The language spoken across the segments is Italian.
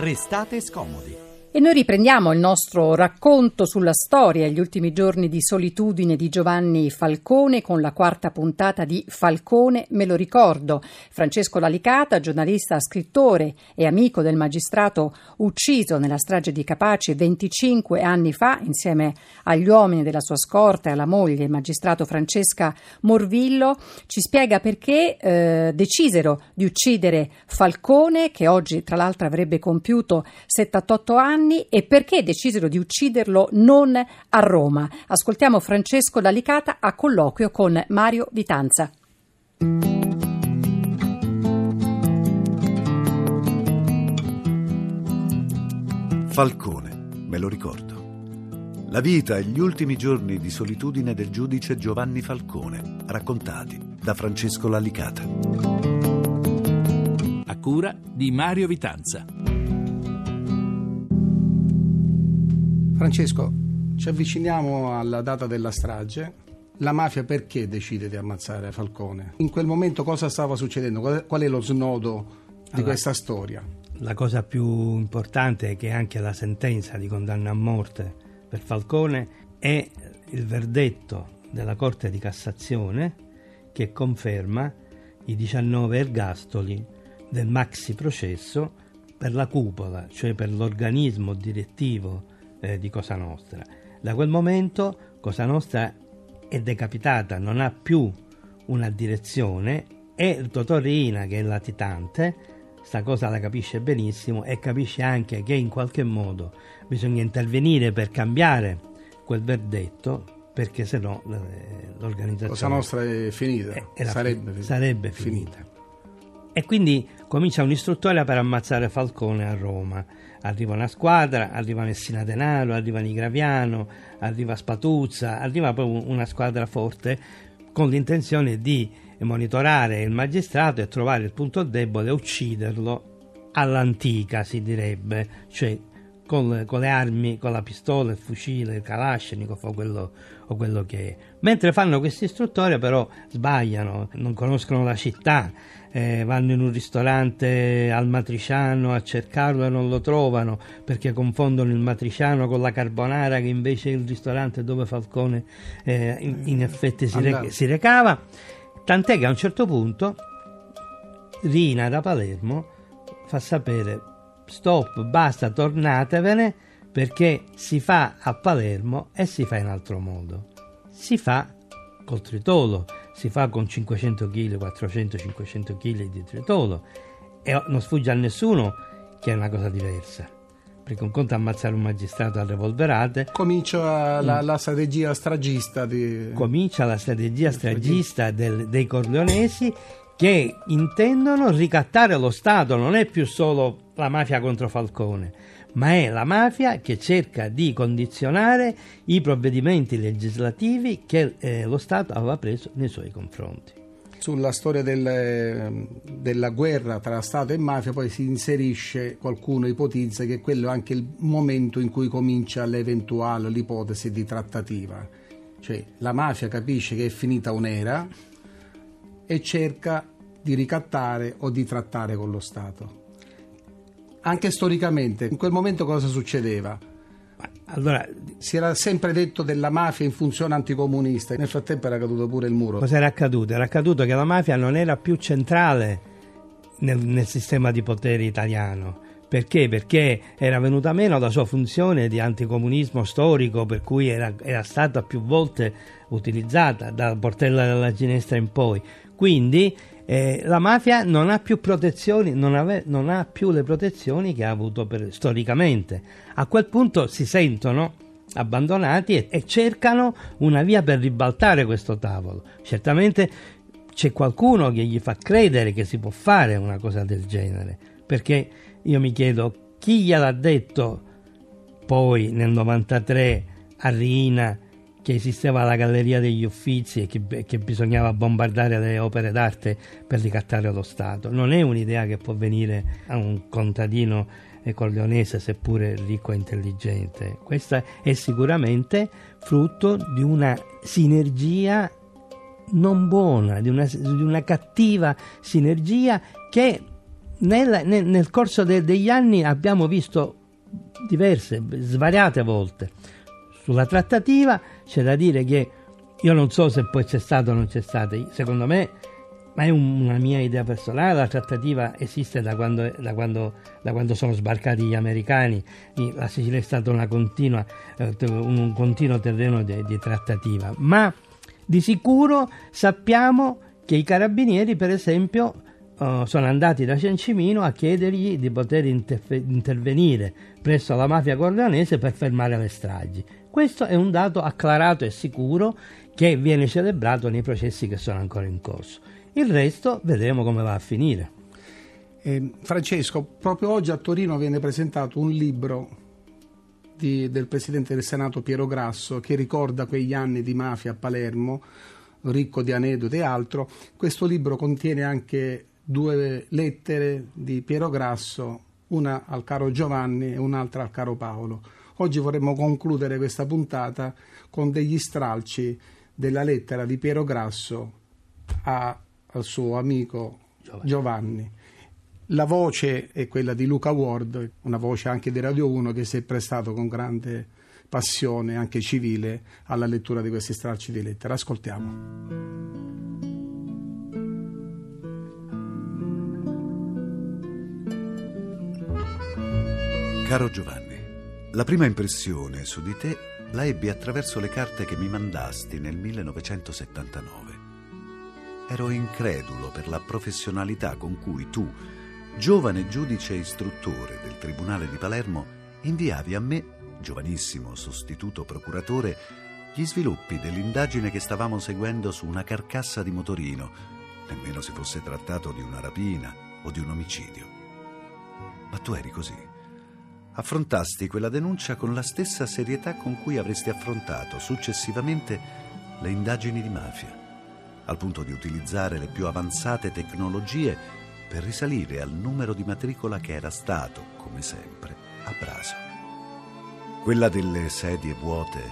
Restate scomodi. E noi riprendiamo il nostro racconto sulla storia, gli ultimi giorni di solitudine di Giovanni Falcone con la quarta puntata di Falcone, me lo ricordo. Francesco Lalicata, giornalista, scrittore e amico del magistrato ucciso nella strage di Capaci 25 anni fa, insieme agli uomini della sua scorta e alla moglie, il magistrato Francesca Morvillo, ci spiega perché eh, decisero di uccidere Falcone, che oggi tra l'altro avrebbe compiuto 78 anni anni e perché decisero di ucciderlo non a Roma. Ascoltiamo Francesco Dalicata a colloquio con Mario Vitanza. Falcone, me lo ricordo. La vita e gli ultimi giorni di solitudine del giudice Giovanni Falcone, raccontati da Francesco Lalicata. A cura di Mario Vitanza. Francesco, ci avviciniamo alla data della strage. La mafia perché decide di ammazzare Falcone? In quel momento cosa stava succedendo? Qual è lo snodo di allora, questa storia? La cosa più importante è che anche la sentenza di condanna a morte per Falcone è il verdetto della Corte di Cassazione che conferma i 19 ergastoli del maxi processo per la cupola, cioè per l'organismo direttivo eh, di Cosa Nostra. Da quel momento Cosa Nostra è decapitata, non ha più una direzione e il dottor Rina, che è latitante, sta cosa la capisce benissimo e capisce anche che in qualche modo bisogna intervenire per cambiare quel verdetto perché se no eh, l'organizzazione Cosa Nostra è finita, sarebbe, fi- sarebbe finita. finita. E quindi comincia un'istruttoria per ammazzare Falcone a Roma. Arriva una squadra, arriva Messina Denaro, arriva Nigraviano, arriva Spatuzza, arriva proprio una squadra forte con l'intenzione di monitorare il magistrato e trovare il punto debole e ucciderlo all'antica, si direbbe, cioè con, con, le armi, con la pistola, il fucile, il Kalashnikov o quello, o quello che è. Mentre fanno questa istruttoria però sbagliano, non conoscono la città, eh, vanno in un ristorante al matriciano a cercarlo e non lo trovano perché confondono il matriciano con la carbonara che invece è il ristorante dove Falcone eh, in, in, effetti si, re, si recava. Tant'è che a un certo punto Rina da Palermo fa sapere stop, basta, tornatevene perché si fa a Palermo e si fa in altro modo. Si fa col tritolo, si fa con 500 kg, 400-500 kg di tritolo e non sfugge a nessuno che è una cosa diversa. Perché un conto ammazzare un magistrato a revolverate. Comincia la, mm. la strategia stragista di... Comincia la strategia stragista del, dei corleonesi che intendono ricattare lo Stato, non è più solo la mafia contro Falcone, ma è la mafia che cerca di condizionare i provvedimenti legislativi che eh, lo Stato aveva preso nei suoi confronti. Sulla storia del, della guerra tra Stato e mafia poi si inserisce, qualcuno ipotizza che quello è anche il momento in cui comincia l'eventuale, l'ipotesi di trattativa. Cioè la mafia capisce che è finita un'era e cerca di ricattare o di trattare con lo Stato. Anche storicamente, in quel momento cosa succedeva? Allora, si era sempre detto della mafia in funzione anticomunista, nel frattempo era caduto pure il muro. Cosa era accaduto? Era accaduto che la mafia non era più centrale nel, nel sistema di potere italiano. Perché? Perché era venuta meno la sua funzione di anticomunismo storico, per cui era, era stata più volte utilizzata dal Portella della Ginestra in poi. Quindi eh, la mafia non ha più protezioni, non, ave, non, ha più le protezioni che ha avuto per, storicamente. A quel punto si sentono abbandonati e, e cercano una via per ribaltare questo tavolo. Certamente c'è qualcuno che gli fa credere che si può fare una cosa del genere, perché io mi chiedo chi gliel'ha detto poi nel 93 a Rina che esisteva la Galleria degli Uffizi e che, che, bisognava bombardare le opere d'arte per ricattare lo Stato. Non è un'idea che può venire a un contadino corleonese, seppure ricco e intelligente. Questa è sicuramente frutto di una sinergia non buona, di una, di una cattiva sinergia che nel, nel, nel corso de, degli anni abbiamo visto diverse, svariate volte. Sulla trattativa. C'è da dire che io non so se poi c'è stato o non c'è stato, secondo me, ma è una mia idea personale, la trattativa esiste da quando, da quando, da quando sono sbarcati gli americani, la Sicilia è stato continua, eh, un continuo terreno di, di trattativa, ma di sicuro sappiamo che i carabinieri, per esempio, uh, sono andati da Cencimino a chiedergli di poter interfe- intervenire presso la mafia cordonese per fermare le stragi. Questo è un dato acclarato e sicuro che viene celebrato nei processi che sono ancora in corso. Il resto vedremo come va a finire. Eh, Francesco, proprio oggi a Torino viene presentato un libro di, del Presidente del Senato Piero Grasso che ricorda quegli anni di mafia a Palermo, ricco di aneddoti e altro. Questo libro contiene anche due lettere di Piero Grasso, una al caro Giovanni e un'altra al caro Paolo. Oggi vorremmo concludere questa puntata con degli stralci della lettera di Piero Grasso a, al suo amico Giovanni. Giovanni. La voce è quella di Luca Ward, una voce anche di Radio 1 che si è prestato con grande passione, anche civile, alla lettura di questi stralci di lettera. Ascoltiamo. Caro Giovanni, la prima impressione su di te la ebbi attraverso le carte che mi mandasti nel 1979. Ero incredulo per la professionalità con cui tu, giovane giudice istruttore del Tribunale di Palermo, inviavi a me, giovanissimo sostituto procuratore, gli sviluppi dell'indagine che stavamo seguendo su una carcassa di motorino, nemmeno si fosse trattato di una rapina o di un omicidio. Ma tu eri così affrontasti quella denuncia con la stessa serietà con cui avresti affrontato successivamente le indagini di mafia, al punto di utilizzare le più avanzate tecnologie per risalire al numero di matricola che era stato, come sempre, a Braso. Quella delle sedie vuote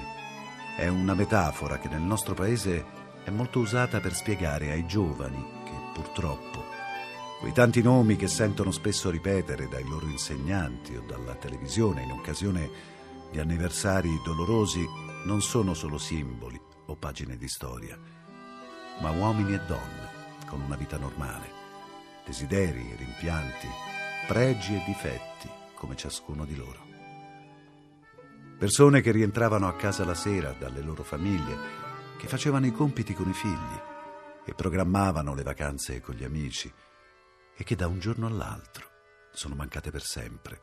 è una metafora che nel nostro paese è molto usata per spiegare ai giovani che purtroppo Quei tanti nomi che sentono spesso ripetere dai loro insegnanti o dalla televisione in occasione di anniversari dolorosi non sono solo simboli o pagine di storia, ma uomini e donne con una vita normale, desideri e rimpianti, pregi e difetti come ciascuno di loro. Persone che rientravano a casa la sera dalle loro famiglie, che facevano i compiti con i figli e programmavano le vacanze con gli amici e che da un giorno all'altro sono mancate per sempre,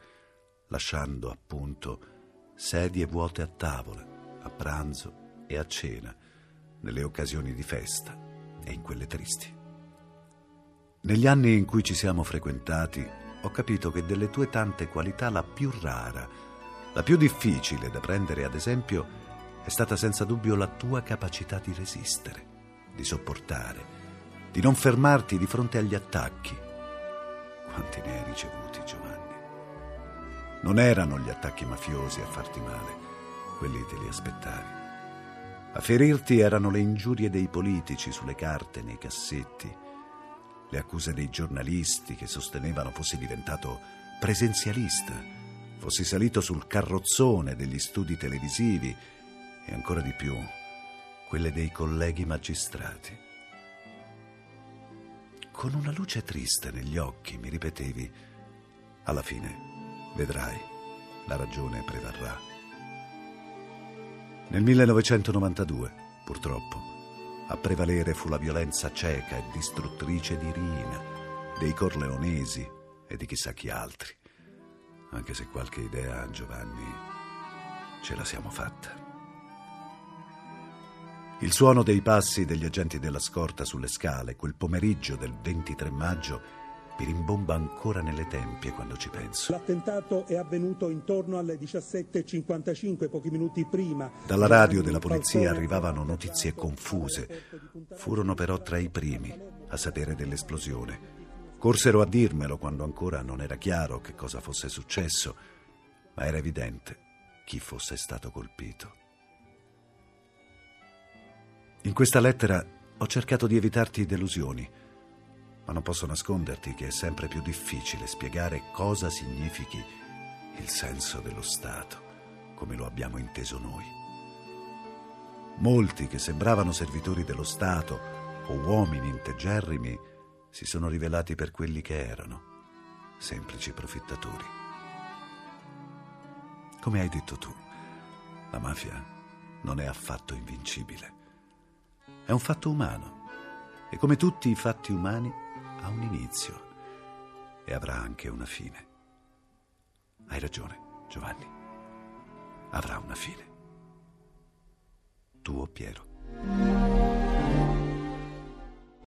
lasciando appunto sedie vuote a tavola, a pranzo e a cena, nelle occasioni di festa e in quelle tristi. Negli anni in cui ci siamo frequentati, ho capito che delle tue tante qualità la più rara, la più difficile da prendere ad esempio, è stata senza dubbio la tua capacità di resistere, di sopportare, di non fermarti di fronte agli attacchi, quanti ne hai ricevuti, Giovanni? Non erano gli attacchi mafiosi a farti male, quelli te li aspettavi. A ferirti erano le ingiurie dei politici sulle carte, nei cassetti, le accuse dei giornalisti che sostenevano fossi diventato presenzialista, fossi salito sul carrozzone degli studi televisivi e ancora di più quelle dei colleghi magistrati. Con una luce triste negli occhi mi ripetevi, alla fine, vedrai, la ragione prevarrà. Nel 1992, purtroppo, a prevalere fu la violenza cieca e distruttrice di Rina, dei Corleonesi e di chissà chi altri. Anche se qualche idea, Giovanni, ce la siamo fatta. Il suono dei passi degli agenti della scorta sulle scale, quel pomeriggio del 23 maggio, mi rimbomba ancora nelle tempie quando ci penso. L'attentato è avvenuto intorno alle 17.55, pochi minuti prima. Dalla radio della polizia arrivavano notizie confuse. Furono però tra i primi a sapere dell'esplosione. Corsero a dirmelo quando ancora non era chiaro che cosa fosse successo, ma era evidente chi fosse stato colpito. In questa lettera ho cercato di evitarti delusioni. Ma non posso nasconderti che è sempre più difficile spiegare cosa significhi il senso dello Stato, come lo abbiamo inteso noi. Molti che sembravano servitori dello Stato o uomini integerrimi si sono rivelati per quelli che erano, semplici profittatori. Come hai detto tu, la mafia non è affatto invincibile. È un fatto umano e come tutti i fatti umani ha un inizio e avrà anche una fine. Hai ragione, Giovanni. Avrà una fine. Tuo Piero.